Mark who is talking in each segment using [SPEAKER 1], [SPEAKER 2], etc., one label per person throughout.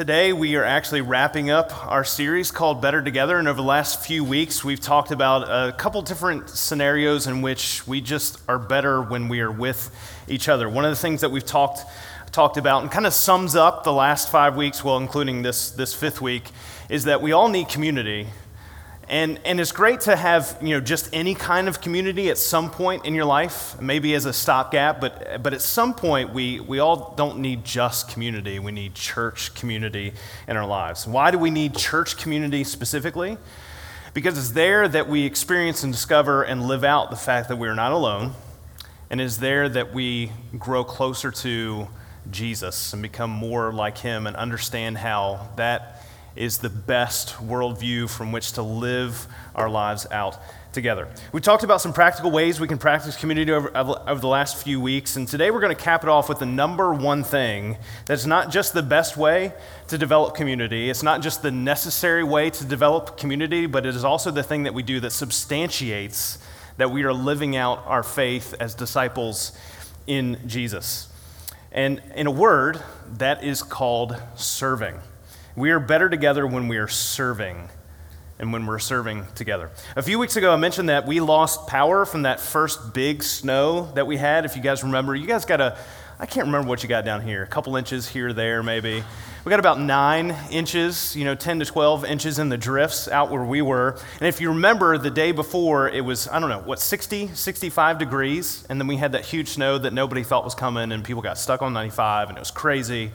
[SPEAKER 1] Today, we are actually wrapping up our series called Better Together. And over the last few weeks, we've talked about a couple different scenarios in which we just are better when we are with each other. One of the things that we've talked, talked about and kind of sums up the last five weeks, well, including this, this fifth week, is that we all need community and, and it's great to have you know, just any kind of community at some point in your life, maybe as a stopgap, but, but at some point, we, we all don't need just community. We need church community in our lives. Why do we need church community specifically? Because it's there that we experience and discover and live out the fact that we are not alone, and it's there that we grow closer to Jesus and become more like Him and understand how that is the best worldview from which to live our lives out together. We talked about some practical ways we can practice community over, over the last few weeks, and today we're going to cap it off with the number one thing that's not just the best way to develop community, it's not just the necessary way to develop community, but it is also the thing that we do that substantiates that we are living out our faith as disciples in Jesus. And in a word, that is called serving. We are better together when we are serving and when we're serving together. A few weeks ago, I mentioned that we lost power from that first big snow that we had. If you guys remember, you guys got a, I can't remember what you got down here, a couple inches here, there, maybe. We got about nine inches, you know, 10 to 12 inches in the drifts out where we were. And if you remember, the day before, it was, I don't know, what, 60, 65 degrees. And then we had that huge snow that nobody thought was coming, and people got stuck on 95, and it was crazy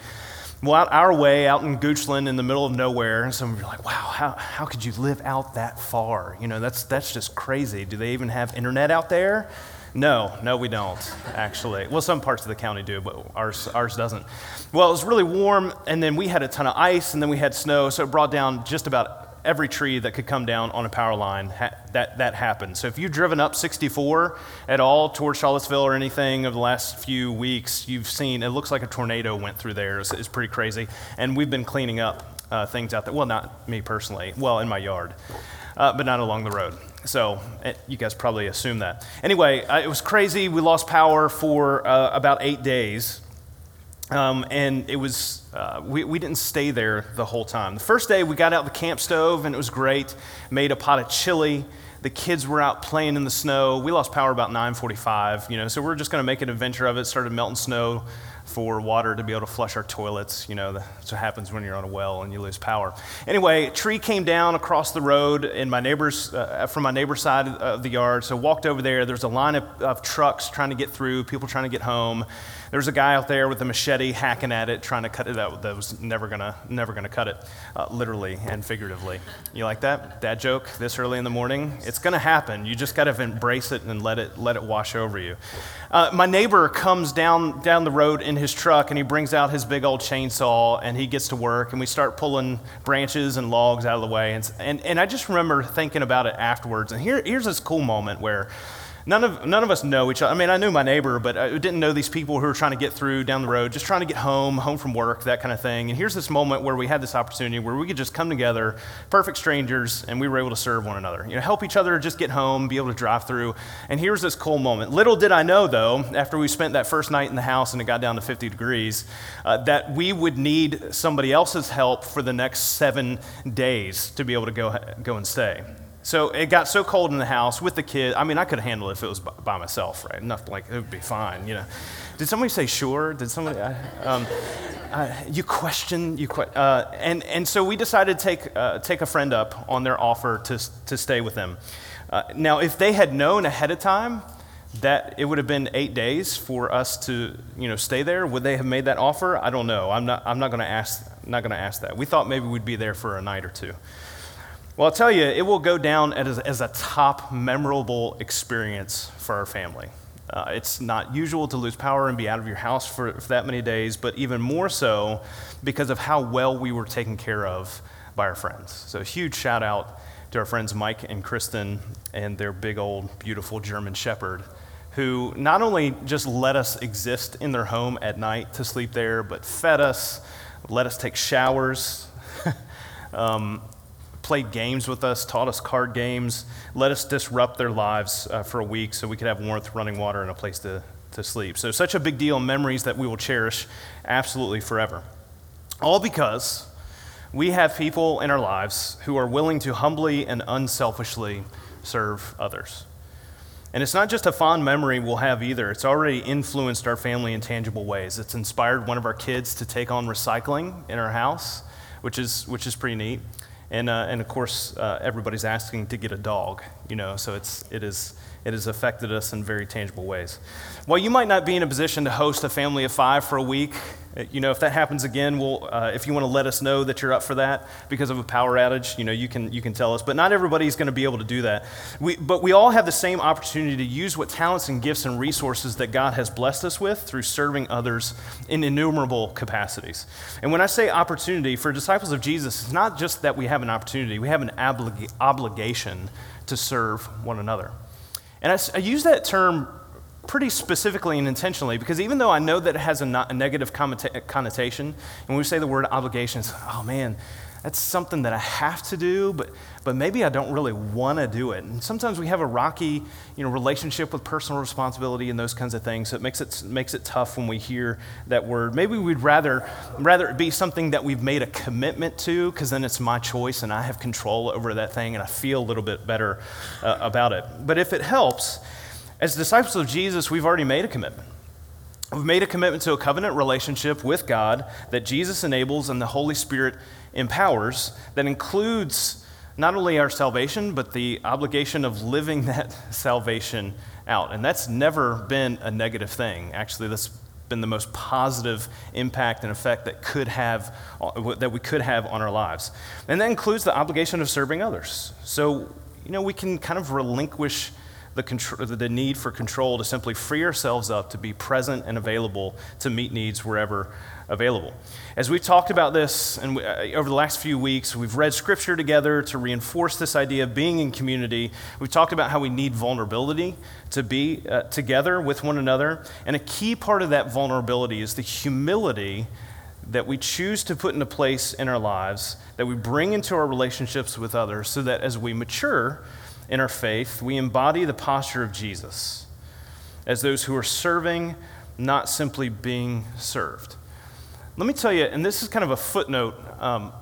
[SPEAKER 1] well, out our way, out in Goochland in the middle of nowhere, and some of you are like, wow, how, how could you live out that far? You know, that's, that's just crazy. Do they even have internet out there? No, no, we don't, actually. Well, some parts of the county do, but ours, ours doesn't. Well, it was really warm, and then we had a ton of ice, and then we had snow, so it brought down just about every tree that could come down on a power line, ha- that, that happened. So if you've driven up 64 at all towards Charlottesville or anything over the last few weeks, you've seen it looks like a tornado went through there. It's, it's pretty crazy. And we've been cleaning up uh, things out there. Well, not me personally, well, in my yard, uh, but not along the road. So eh, you guys probably assume that. Anyway, uh, it was crazy. We lost power for uh, about eight days. Um, and it was, uh, we, we didn't stay there the whole time. The first day, we got out the camp stove, and it was great. Made a pot of chili. The kids were out playing in the snow. We lost power about 9:45, you know, so we are just going to make an adventure of it. Started melting snow for water to be able to flush our toilets. You know, that's what happens when you're on a well and you lose power. Anyway, a tree came down across the road in my neighbor's, uh, from my neighbor's side of the yard. So walked over there. There's a line of, of trucks trying to get through, people trying to get home. There was a guy out there with a machete hacking at it, trying to cut it out. That was never gonna, never gonna cut it, uh, literally and figuratively. You like that dad joke this early in the morning? It's gonna happen. You just gotta embrace it and let it let it wash over you. Uh, my neighbor comes down down the road in his truck and he brings out his big old chainsaw and he gets to work and we start pulling branches and logs out of the way. And and, and I just remember thinking about it afterwards. And here, here's this cool moment where None of, none of us know each other. I mean, I knew my neighbor, but I didn't know these people who were trying to get through down the road, just trying to get home, home from work, that kind of thing. And here's this moment where we had this opportunity where we could just come together, perfect strangers, and we were able to serve one another. You know, help each other just get home, be able to drive through. And here's this cool moment. Little did I know, though, after we spent that first night in the house and it got down to 50 degrees, uh, that we would need somebody else's help for the next seven days to be able to go, go and stay. So it got so cold in the house with the kid. I mean, I could handle it if it was by myself, right? Enough like it would be fine, you know. Did somebody say sure? Did somebody? um, uh, you question you que- uh, and and so we decided to take uh, take a friend up on their offer to to stay with them. Uh, now, if they had known ahead of time that it would have been eight days for us to you know stay there, would they have made that offer? I don't know. I'm not I'm not going to ask not going to ask that. We thought maybe we'd be there for a night or two. Well, I'll tell you, it will go down as, as a top memorable experience for our family. Uh, it's not usual to lose power and be out of your house for, for that many days, but even more so because of how well we were taken care of by our friends. So, a huge shout out to our friends Mike and Kristen and their big old beautiful German Shepherd, who not only just let us exist in their home at night to sleep there, but fed us, let us take showers. um, played games with us, taught us card games, let us disrupt their lives uh, for a week so we could have warmth, running water, and a place to, to sleep. So, such a big deal, memories that we will cherish absolutely forever. All because we have people in our lives who are willing to humbly and unselfishly serve others. And it's not just a fond memory we'll have either. It's already influenced our family in tangible ways. It's inspired one of our kids to take on recycling in our house, which is, which is pretty neat. And, uh, and of course, uh, everybody's asking to get a dog, you know, so it's, it, is, it has affected us in very tangible ways. While you might not be in a position to host a family of five for a week, you know, if that happens again, we'll, uh, if you want to let us know that you're up for that because of a power outage, you know, you can, you can tell us. But not everybody's going to be able to do that. We, but we all have the same opportunity to use what talents and gifts and resources that God has blessed us with through serving others in innumerable capacities. And when I say opportunity, for disciples of Jesus, it's not just that we have an opportunity, we have an oblig- obligation to serve one another. And I, I use that term pretty specifically and intentionally because even though I know that it has a, a negative connotation, and when we say the word obligations, oh man, that's something that I have to do, but, but maybe I don't really want to do it. And sometimes we have a rocky you know, relationship with personal responsibility and those kinds of things. So it makes it, makes it tough when we hear that word. Maybe we'd rather, rather it be something that we've made a commitment to because then it's my choice and I have control over that thing and I feel a little bit better uh, about it. But if it helps, as disciples of Jesus, we've already made a commitment. We've made a commitment to a covenant relationship with God that Jesus enables and the Holy Spirit empowers that includes not only our salvation, but the obligation of living that salvation out. And that's never been a negative thing. Actually, that's been the most positive impact and effect that could have that we could have on our lives. And that includes the obligation of serving others. So, you know, we can kind of relinquish the, the need for control to simply free ourselves up to be present and available to meet needs wherever available. As we've talked about this and we, uh, over the last few weeks, we've read scripture together to reinforce this idea of being in community. We've talked about how we need vulnerability to be uh, together with one another. And a key part of that vulnerability is the humility that we choose to put into place in our lives, that we bring into our relationships with others, so that as we mature, in our faith, we embody the posture of Jesus as those who are serving, not simply being served. Let me tell you, and this is kind of a footnote um,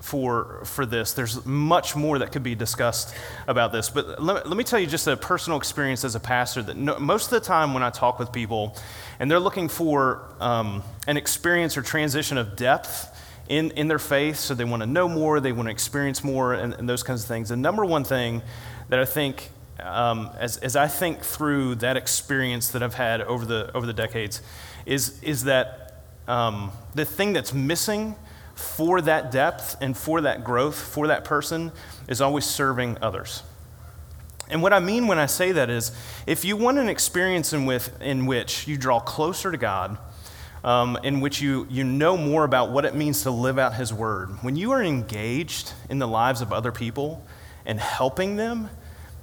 [SPEAKER 1] for, for this. There's much more that could be discussed about this, but let, let me tell you just a personal experience as a pastor that no, most of the time when I talk with people and they're looking for um, an experience or transition of depth in, in their faith, so they want to know more, they want to experience more, and, and those kinds of things. The number one thing that I think, um, as, as I think through that experience that I've had over the, over the decades, is, is that um, the thing that's missing for that depth and for that growth, for that person, is always serving others. And what I mean when I say that is if you want an experience in, with, in which you draw closer to God, um, in which you, you know more about what it means to live out His Word, when you are engaged in the lives of other people, and helping them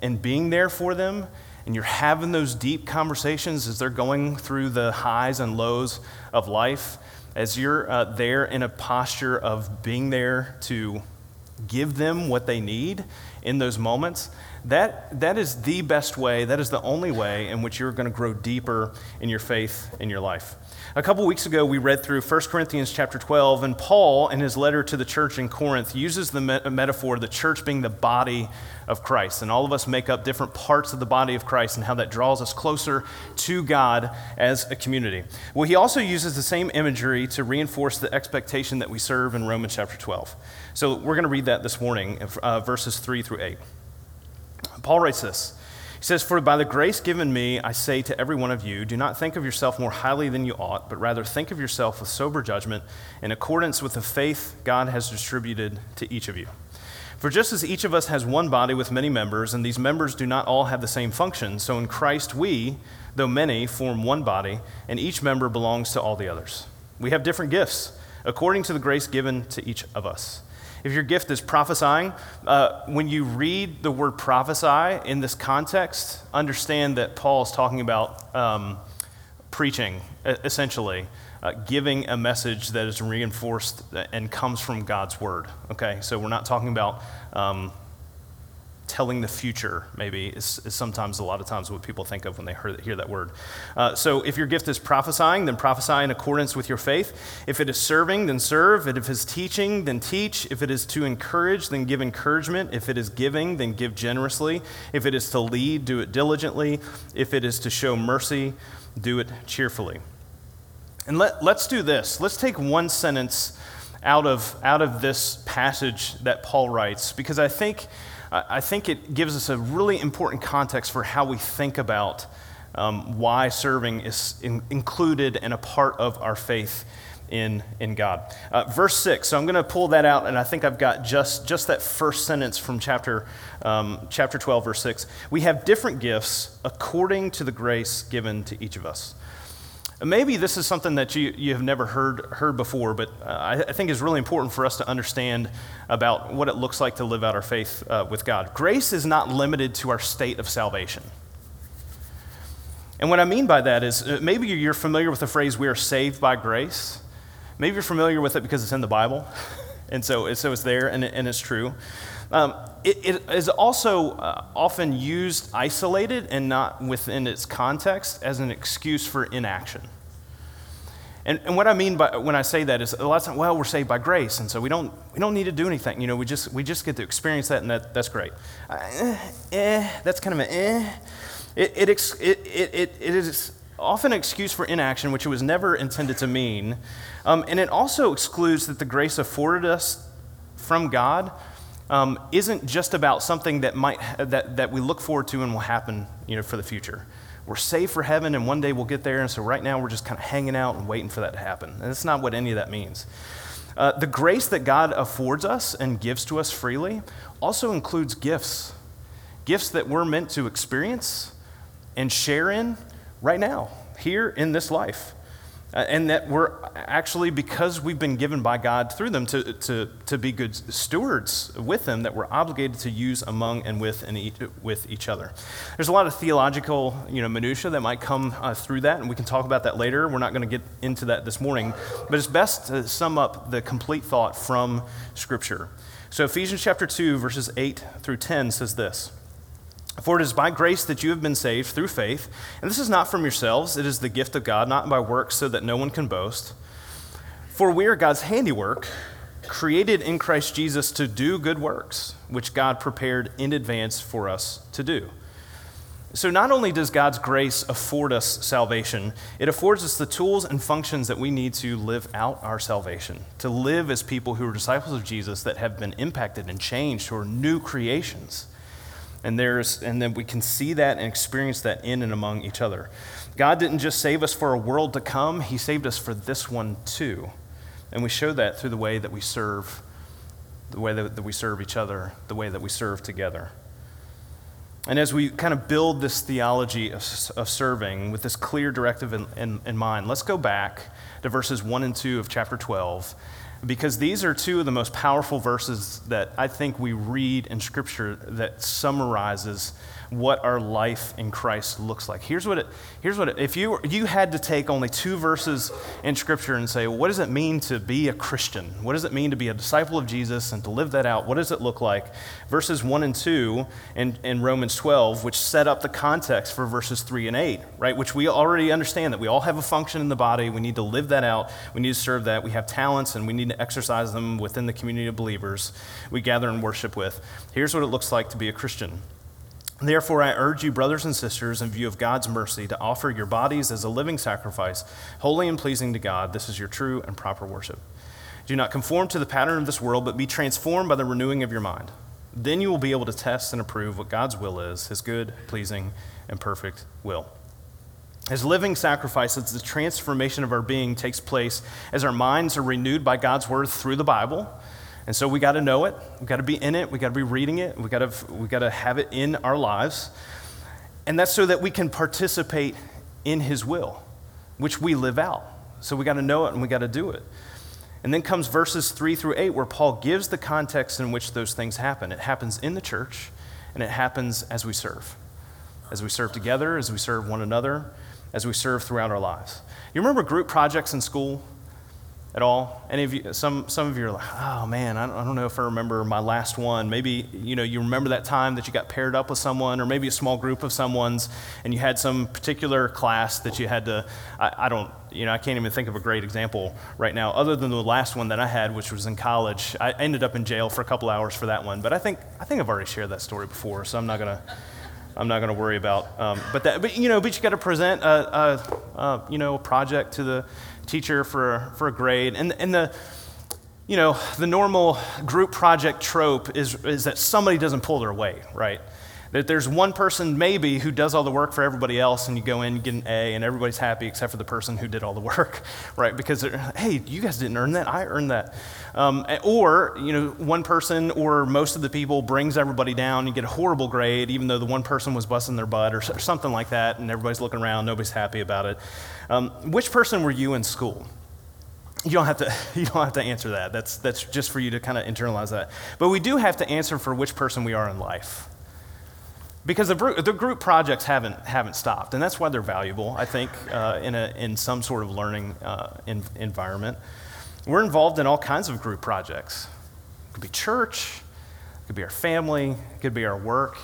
[SPEAKER 1] and being there for them, and you're having those deep conversations as they're going through the highs and lows of life, as you're uh, there in a posture of being there to give them what they need in those moments, that, that is the best way, that is the only way in which you're going to grow deeper in your faith in your life. A couple weeks ago, we read through 1 Corinthians chapter 12, and Paul, in his letter to the church in Corinth, uses the me- metaphor of the church being the body of Christ. And all of us make up different parts of the body of Christ and how that draws us closer to God as a community. Well, he also uses the same imagery to reinforce the expectation that we serve in Romans chapter 12. So we're going to read that this morning, uh, verses 3 through 8. Paul writes this. He says, For by the grace given me, I say to every one of you, do not think of yourself more highly than you ought, but rather think of yourself with sober judgment in accordance with the faith God has distributed to each of you. For just as each of us has one body with many members, and these members do not all have the same function, so in Christ we, though many, form one body, and each member belongs to all the others. We have different gifts according to the grace given to each of us. If your gift is prophesying, uh, when you read the word prophesy in this context, understand that Paul is talking about um, preaching, essentially, uh, giving a message that is reinforced and comes from God's word. Okay, so we're not talking about um, telling the future, maybe, is, is, sometimes a lot of times what people think of when they hear, hear that word. Uh, so if your gift is prophesying, then prophesy in accordance with your faith. If it is serving, then serve. If it is teaching, then teach. If it is to encourage, then give encouragement. If it is giving, then give generously. If it is to lead, do it diligently. If it is to show mercy, do it cheerfully. And let, let's do this. Let's take one sentence out of, out of this passage that Paul writes because I think, I think it gives us a really important context for how we think about um, why serving is in, included and a part of our faith in, in God. Uh, verse 6, so I'm going to pull that out, and I think I've got just, just that first sentence from chapter, um, chapter 12, verse 6. We have different gifts according to the grace given to each of us. Maybe this is something that you, you have never heard, heard before, but uh, I, I, think is really important for us to understand about what it looks like to live out our faith uh, with God. Grace is not limited to our state of salvation. And what I mean by that is uh, maybe you're familiar with the phrase, we are saved by grace. Maybe you're familiar with it because it's in the Bible, and so, so it's there and, and it's true. Um, it, it is also uh, often used isolated and not within its context as an excuse for inaction. And, and what I mean by when I say that is a lot of times, well, we're saved by grace, and so we don't, we don't need to do anything. You know, we just, we just get to experience that, and that, that's great. Uh, eh, eh, that's kind of an eh. It, it, it, it, it, it is often an excuse for inaction, which it was never intended to mean. Um, and it also excludes that the grace afforded us from God um, isn't just about something that, might, that, that we look forward to and will happen you know, for the future. We're saved for heaven, and one day we'll get there, and so right now we're just kind of hanging out and waiting for that to happen. And that's not what any of that means. Uh, the grace that God affords us and gives to us freely also includes gifts gifts that we're meant to experience and share in right now, here in this life. Uh, and that we're actually, because we've been given by God through them to, to, to be good stewards with them, that we're obligated to use among and with, and each, with each other. There's a lot of theological you know, minutia that might come uh, through that, and we can talk about that later. We're not going to get into that this morning, but it's best to sum up the complete thought from Scripture. So, Ephesians chapter 2, verses 8 through 10 says this. For it is by grace that you have been saved through faith. And this is not from yourselves, it is the gift of God, not by works, so that no one can boast. For we are God's handiwork, created in Christ Jesus to do good works, which God prepared in advance for us to do. So, not only does God's grace afford us salvation, it affords us the tools and functions that we need to live out our salvation, to live as people who are disciples of Jesus that have been impacted and changed, who are new creations. And, there's, and then we can see that and experience that in and among each other. God didn't just save us for a world to come, He saved us for this one too. And we show that through the way that we serve, the way that, we serve each other, the way that we serve together. And as we kind of build this theology of, of serving with this clear directive in, in, in mind, let's go back to verses 1 and 2 of chapter 12 because these are two of the most powerful verses that I think we read in Scripture that summarizes what our life in Christ looks like. Here's what it, here's what it, if you, you had to take only two verses in Scripture and say, what does it mean to be a Christian? What does it mean to be a disciple of Jesus and to live that out? What does it look like? Verses 1 and 2 in, in Romans 12, which set up the context for verses 3 and 8, right? Which we already understand that we all have a function in the body. We need to live that out. We need to serve that. We have talents and we need to exercise them within the community of believers we gather and worship with. Here's what it looks like to be a Christian. Therefore, I urge you, brothers and sisters, in view of God's mercy, to offer your bodies as a living sacrifice, holy and pleasing to God. This is your true and proper worship. Do not conform to the pattern of this world, but be transformed by the renewing of your mind. Then you will be able to test and approve what God's will is, his good, pleasing, and perfect will. As living sacrifices, the transformation of our being takes place as our minds are renewed by God's word through the Bible and so we got to know it. We got to be in it. We got to be reading it. We got to we got to have it in our lives. And that's so that we can participate in his will, which we live out. So we got to know it and we got to do it. And then comes verses 3 through 8 where Paul gives the context in which those things happen. It happens in the church and it happens as we serve. As we serve together, as we serve one another, as we serve throughout our lives. You remember group projects in school? At all? Any of you, some, some of you are like, oh man, I don't, I don't know if I remember my last one. Maybe, you know, you remember that time that you got paired up with someone or maybe a small group of someone's and you had some particular class that you had to, I, I don't, you know, I can't even think of a great example right now other than the last one that I had, which was in college. I ended up in jail for a couple hours for that one, but I think, I think I've already shared that story before, so I'm not going to, I'm not going to worry about, um, but that, but you know, but you got to present a, a, a, you know, a project to the, teacher for, for a grade. And, and the, you know, the normal group project trope is, is that somebody doesn't pull their weight, right? That there's one person maybe who does all the work for everybody else, and you go in, you get an A, and everybody's happy except for the person who did all the work, right? Because, hey, you guys didn't earn that, I earned that. Um, or, you know, one person or most of the people brings everybody down, you get a horrible grade, even though the one person was busting their butt or, or something like that, and everybody's looking around, nobody's happy about it. Um, which person were you in school? You don't have to. You don't have to answer that. That's that's just for you to kind of internalize that. But we do have to answer for which person we are in life, because the, the group projects haven't haven't stopped, and that's why they're valuable. I think uh, in a in some sort of learning uh, in, environment, we're involved in all kinds of group projects. It could be church, it could be our family, it could be our work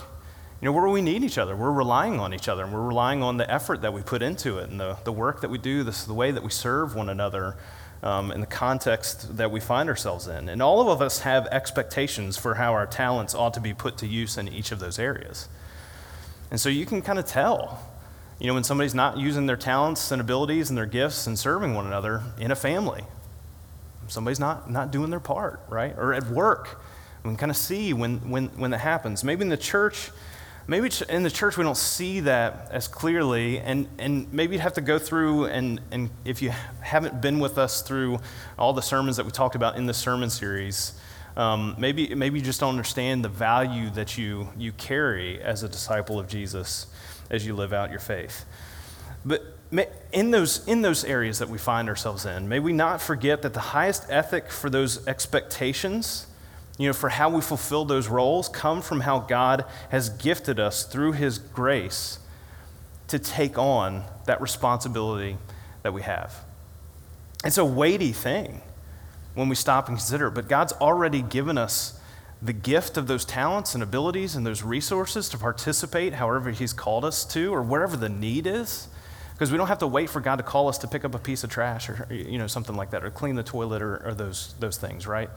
[SPEAKER 1] you know, where we need each other. We're relying on each other, and we're relying on the effort that we put into it, and the, the work that we do, this, the way that we serve one another, um, in the context that we find ourselves in. And all of us have expectations for how our talents ought to be put to use in each of those areas. And so you can kind of tell, you know, when somebody's not using their talents and abilities and their gifts and serving one another in a family. Somebody's not, not doing their part, right? Or at work. We can kind of see when, when, when that happens. Maybe in the church, maybe in the church we don't see that as clearly, and, and maybe you'd have to go through, and, and if you haven't been with us through all the sermons that we talked about in the sermon series, um, maybe, maybe you just don't understand the value that you, you carry as a disciple of Jesus as you live out your faith. But in those, in those areas that we find ourselves in, may we not forget that the highest ethic for those expectations you know, for how we fulfill those roles come from how God has gifted us through His grace to take on that responsibility that we have. It's a weighty thing when we stop and consider it, but God's already given us the gift of those talents and abilities and those resources to participate however He's called us to or wherever the need is. Because we don't have to wait for God to call us to pick up a piece of trash or you know, something like that, or clean the toilet or, or those, those things, right?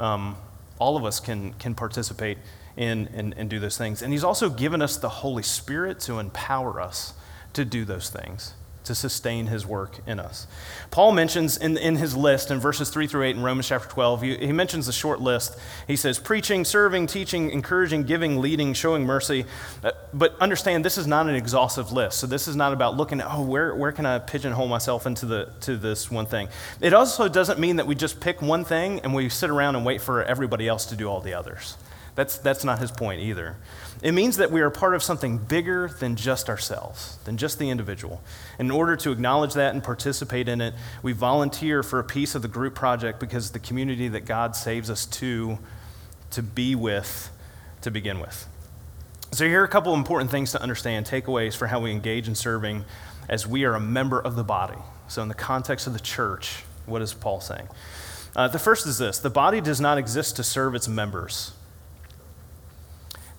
[SPEAKER 1] Um, all of us can, can participate in and, and do those things. And He's also given us the Holy Spirit to empower us to do those things to sustain his work in us. Paul mentions in, in his list in verses 3 through 8 in Romans chapter 12, he, he mentions a short list. He says, preaching, serving, teaching, encouraging, giving, leading, showing mercy. Uh, but understand, this is not an exhaustive list. So this is not about looking at, oh, where, where can I pigeonhole myself into the, to this one thing? It also doesn't mean that we just pick one thing and we sit around and wait for everybody else to do all the others. That's, that's not his point either. It means that we are part of something bigger than just ourselves, than just the individual. In order to acknowledge that and participate in it, we volunteer for a piece of the group project because the community that God saves us to, to be with, to begin with. So, here are a couple important things to understand, takeaways for how we engage in serving as we are a member of the body. So, in the context of the church, what is Paul saying? Uh, the first is this the body does not exist to serve its members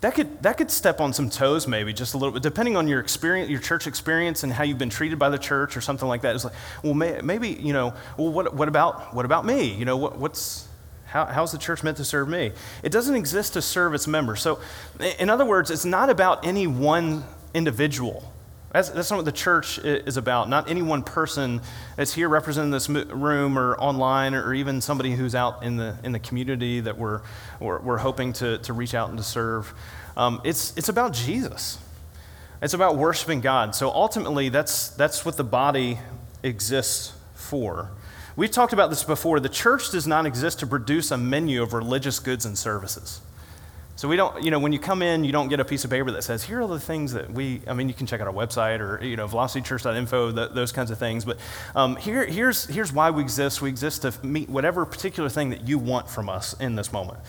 [SPEAKER 1] that could, that could step on some toes maybe just a little bit depending on your experience your church experience and how you've been treated by the church or something like that. It's like well may, maybe you know well what, what about what about me? You know what, what's how, how's the church meant to serve me? It doesn't exist to serve its members. So in other words it's not about any one individual that's, that's not what the church is about. Not any one person that's here representing this room or online or even somebody who's out in the, in the community that we're, we're, we're hoping to, to reach out and to serve. Um, it's, it's about Jesus. It's about worshiping God. So ultimately, that's, that's what the body exists for. We've talked about this before. The church does not exist to produce a menu of religious goods and services. So we don't, you know, when you come in, you don't get a piece of paper that says, here are the things that we, I mean, you can check out our website or, you know, velocitychurch.info, those kinds of things. But um, here, here's, here's why we exist. We exist to meet whatever particular thing that you want from us in this moment.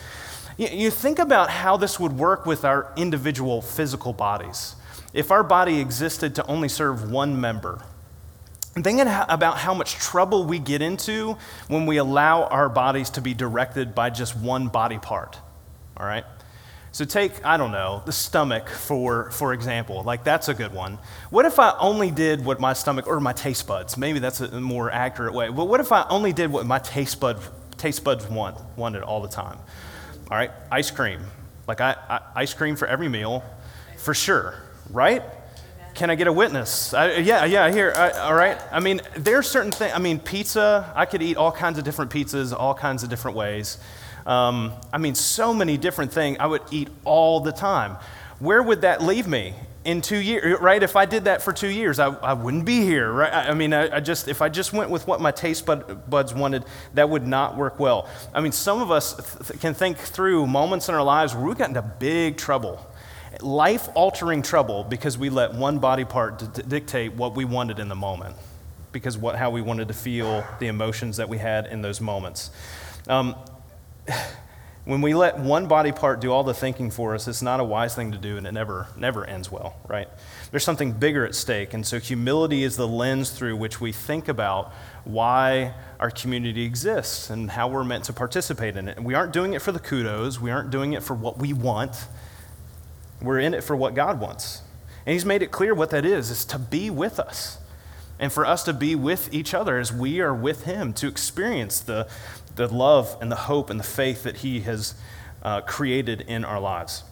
[SPEAKER 1] You, you think about how this would work with our individual physical bodies. If our body existed to only serve one member, And thinking about how much trouble we get into when we allow our bodies to be directed by just one body part. All right? So take, I don't know, the stomach for, for example. Like that's a good one. What if I only did what my stomach, or my taste buds, maybe that's a more accurate way. But what if I only did what my taste, bud, taste buds want, wanted all the time? All right, ice cream. Like I, I ice cream for every meal, for sure, right? Can I get a witness? I, yeah, yeah, here. I, all right. I mean, there's certain things. I mean, pizza, I could eat all kinds of different pizzas, all kinds of different ways. Um, I mean, so many different things I would eat all the time. Where would that leave me in two years, right? If I did that for two years, I, I wouldn't be here, right? I, I mean, I, I, just, if I just went with what my taste bud, buds wanted, that would not work well. I mean, some of us th- can think through moments in our lives where we got into big trouble, life altering trouble, because we let one body part d- dictate what we wanted in the moment, because what, how we wanted to feel the emotions that we had in those moments. Um, when we let one body part do all the thinking for us, it's not a wise thing to do and it never, never ends well, right? There's something bigger at stake. And so humility is the lens through which we think about why our community exists and how we're meant to participate in it. And we aren't doing it for the kudos, we aren't doing it for what we want. We're in it for what God wants. And He's made it clear what that is, is to be with us and for us to be with each other as we are with Him, to experience the, the love and the hope and the faith that He has uh, created in our lives.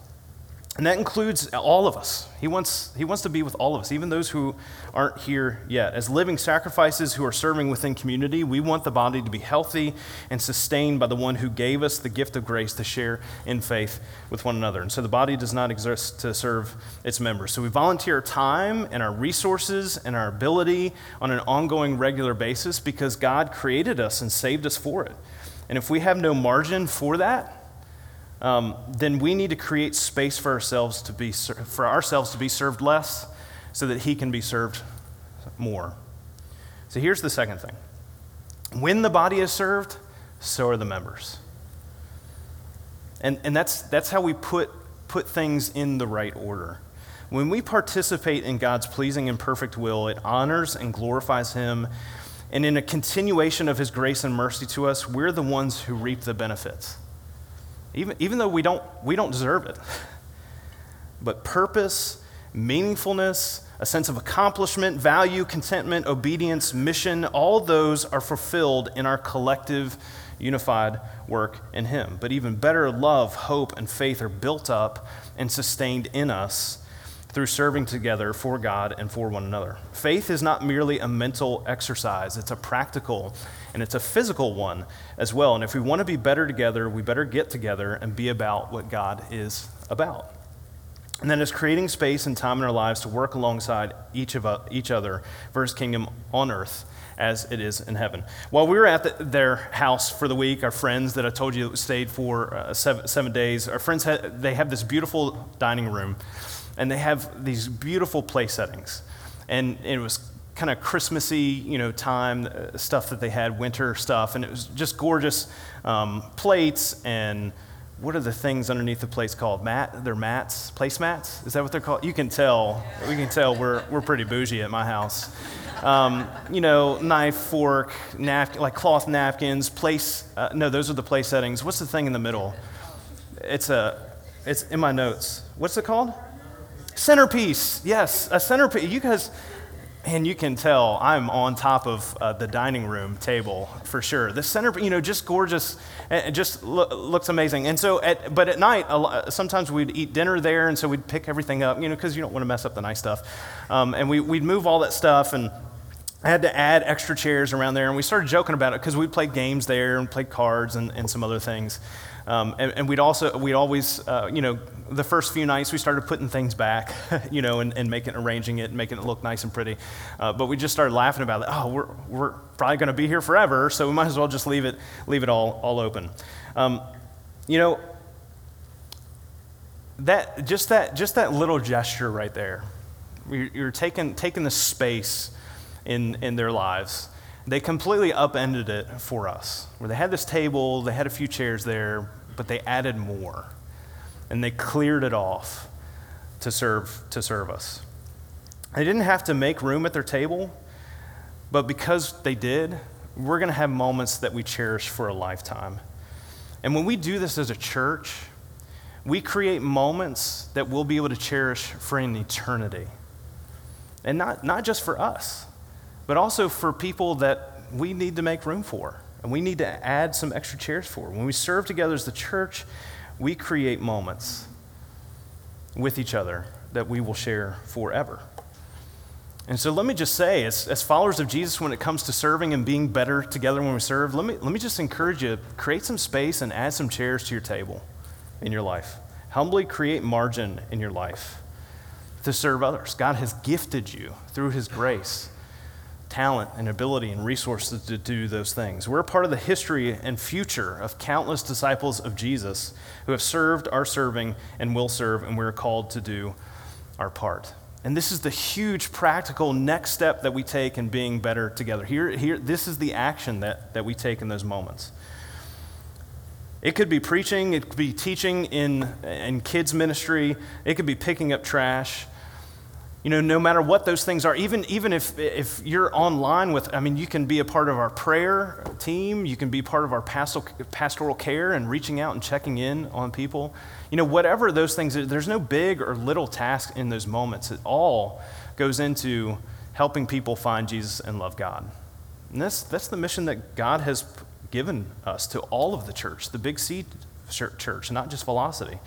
[SPEAKER 1] And that includes all of us. He wants, he wants to be with all of us, even those who aren't here yet. As living sacrifices who are serving within community, we want the body to be healthy and sustained by the one who gave us the gift of grace to share in faith with one another. And so the body does not exist to serve its members. So we volunteer our time and our resources and our ability on an ongoing, regular basis because God created us and saved us for it. And if we have no margin for that, um, then we need to create space for ourselves to be for ourselves to be served less, so that He can be served more. So here's the second thing: when the body is served, so are the members. And, and that's, that's how we put, put things in the right order. When we participate in God's pleasing and perfect will, it honors and glorifies Him. And in a continuation of His grace and mercy to us, we're the ones who reap the benefits even, even though we don't, we don't deserve it. But purpose, meaningfulness, a sense of accomplishment, value, contentment, obedience, mission, all those are fulfilled in our collective, unified work in Him. But even better, love, hope, and faith are built up and sustained in us through serving together for God and for one another. Faith is not merely a mental exercise, it's a practical and it's a physical one as well. And if we want to be better together, we better get together and be about what God is about. And then it's creating space and time in our lives to work alongside each of each other for his kingdom on earth as it is in heaven. While we were at the, their house for the week, our friends that I told you stayed for uh, seven, seven days, our friends had, they have this beautiful dining room and they have these beautiful place settings. And it was kind of Christmassy, you know, time uh, stuff that they had, winter stuff, and it was just gorgeous um, plates and what are the things underneath the plates called? Mat? They're mats, placemats. Is that what they're called? You can tell. We can tell we're we're pretty bougie at my house. Um, you know, knife, fork, napkin, like cloth napkins, place. Uh, no, those are the place settings. What's the thing in the middle? It's a. It's in my notes. What's it called? Centerpiece, yes, a centerpiece. You guys, and you can tell I'm on top of uh, the dining room table for sure. The center, you know, just gorgeous, it just lo- looks amazing. And so, at, but at night, lot, sometimes we'd eat dinner there, and so we'd pick everything up, you know, because you don't want to mess up the nice stuff. Um, and we, we'd move all that stuff, and I had to add extra chairs around there, and we started joking about it because we'd played games there and played cards and, and some other things. Um, and, and, we'd also, we'd always, uh, you know, the first few nights we started putting things back, you know, and, and making, arranging it and making it look nice and pretty. Uh, but we just started laughing about it. Oh, we're, we're probably going to be here forever, so we might as well just leave it, leave it all, all open. Um, you know, that, just, that, just that little gesture right there, you're, you're taking, taking the space in, in their lives they completely upended it for us. Where they had this table, they had a few chairs there, but they added more. And they cleared it off to serve, to serve us. They didn't have to make room at their table, But because they did, we're going to have moments that we cherish for a lifetime. And when we do this as a church, we create moments that we'll be able to cherish for an eternity. And not, not just for us, but also for people that we need to make room for and we need to add some extra chairs for. When we serve together as the church, we create moments with each other that we will share forever. And so let me just say, as, as followers of Jesus, when it comes to serving and being better together when we serve, let me, let me just encourage you create some space and add some chairs to your table in your life. Humbly create margin in your life to serve others. God has gifted you through His grace talent and ability and resources to do those things. We're part of the history and future of countless disciples of Jesus who have served, are serving, and will serve, and we're called to do our part. And this is the huge practical next step that we take in being better together. Here, here, this is the action that, that we take in those moments. It could be preaching, it could be teaching in, in kids' ministry, it could be picking up trash you know, no matter what those things are, even, even if, if you're online with, I mean, you can be a part of our prayer team, you can be part of our pastoral, pastoral care and reaching out and checking in on people. You know, whatever those things, there's no big or little task in those moments. It all goes into helping people find Jesus and love God. And that's, that's the mission that God has given us to all of the church, the Big C church, not just Velocity.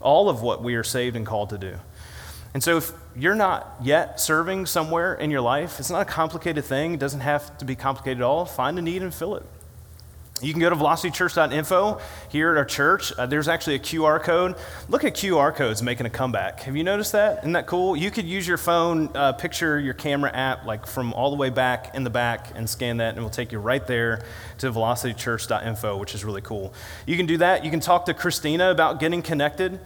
[SPEAKER 1] All of what we are saved and called to do. And so, if you're not yet serving somewhere in your life, it's not a complicated thing. It doesn't have to be complicated at all. Find a need and fill it. You can go to velocitychurch.info here at our church. Uh, there's actually a QR code. Look at QR codes making a comeback. Have you noticed that? Isn't that cool? You could use your phone, uh, picture your camera app, like from all the way back in the back, and scan that, and it will take you right there to velocitychurch.info, which is really cool. You can do that. You can talk to Christina about getting connected.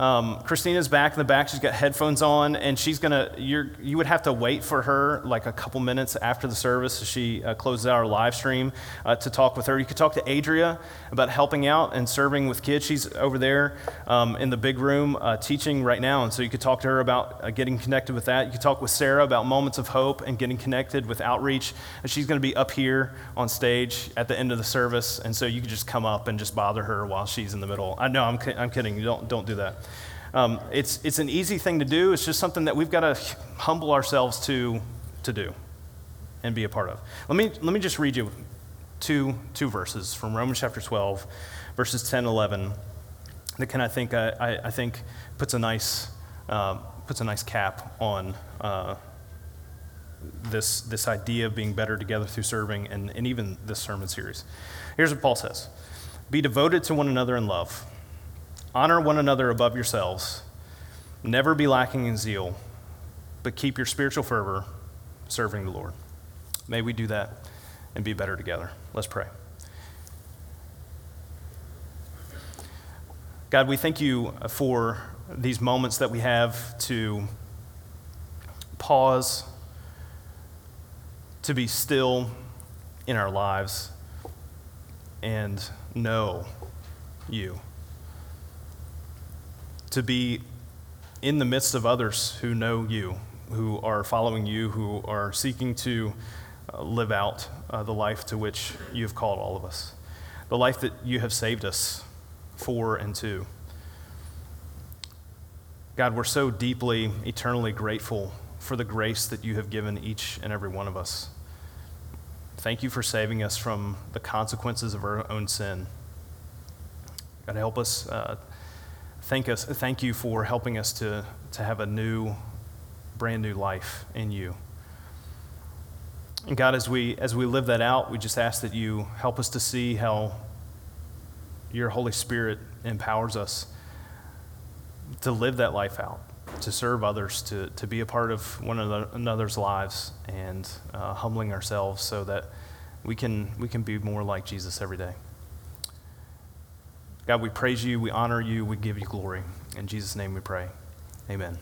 [SPEAKER 1] Um, Christina's back in the back. She's got headphones on, and she's gonna. You're, you would have to wait for her like a couple minutes after the service she uh, closes out our live stream uh, to talk with her. You could talk to Adria about helping out and serving with kids. She's over there um, in the big room uh, teaching right now, and so you could talk to her about uh, getting connected with that. You could talk with Sarah about moments of hope and getting connected with outreach. And she's to be up here on stage at the end of the service, and so you could just come up and just bother her while she's in the middle. I know I'm, I'm kidding. Don't don't do that. Um, it's, it's an easy thing to do. It's just something that we've got to humble ourselves to, to do and be a part of. Let me, let me just read you two, two verses from Romans chapter 12, verses 10 and 11, that can, I think, I, I, I think puts, a nice, uh, puts a nice cap on uh, this, this idea of being better together through serving and, and even this sermon series. Here's what Paul says Be devoted to one another in love Honor one another above yourselves. Never be lacking in zeal, but keep your spiritual fervor serving the Lord. May we do that and be better together. Let's pray. God, we thank you for these moments that we have to pause, to be still in our lives, and know you to be in the midst of others who know you, who are following you, who are seeking to uh, live out uh, the life to which you have called all of us, the life that you have saved us for and to. God, we're so deeply, eternally grateful for the grace that you have given each and every one of us. Thank you for saving us from the consequences of our own sin. God, help us uh, thank us, thank you for helping us to, to have a new, brand new life in you. And God, as we, as we live that out, we just ask that you help us to see how your Holy Spirit empowers us to live that life out, to serve others, to, to be a part of one another's lives, and uh, humbling ourselves so that we can, we can be more like Jesus every day. God, we praise you, we honor you, we give you glory. In Jesus' name we pray. Amen.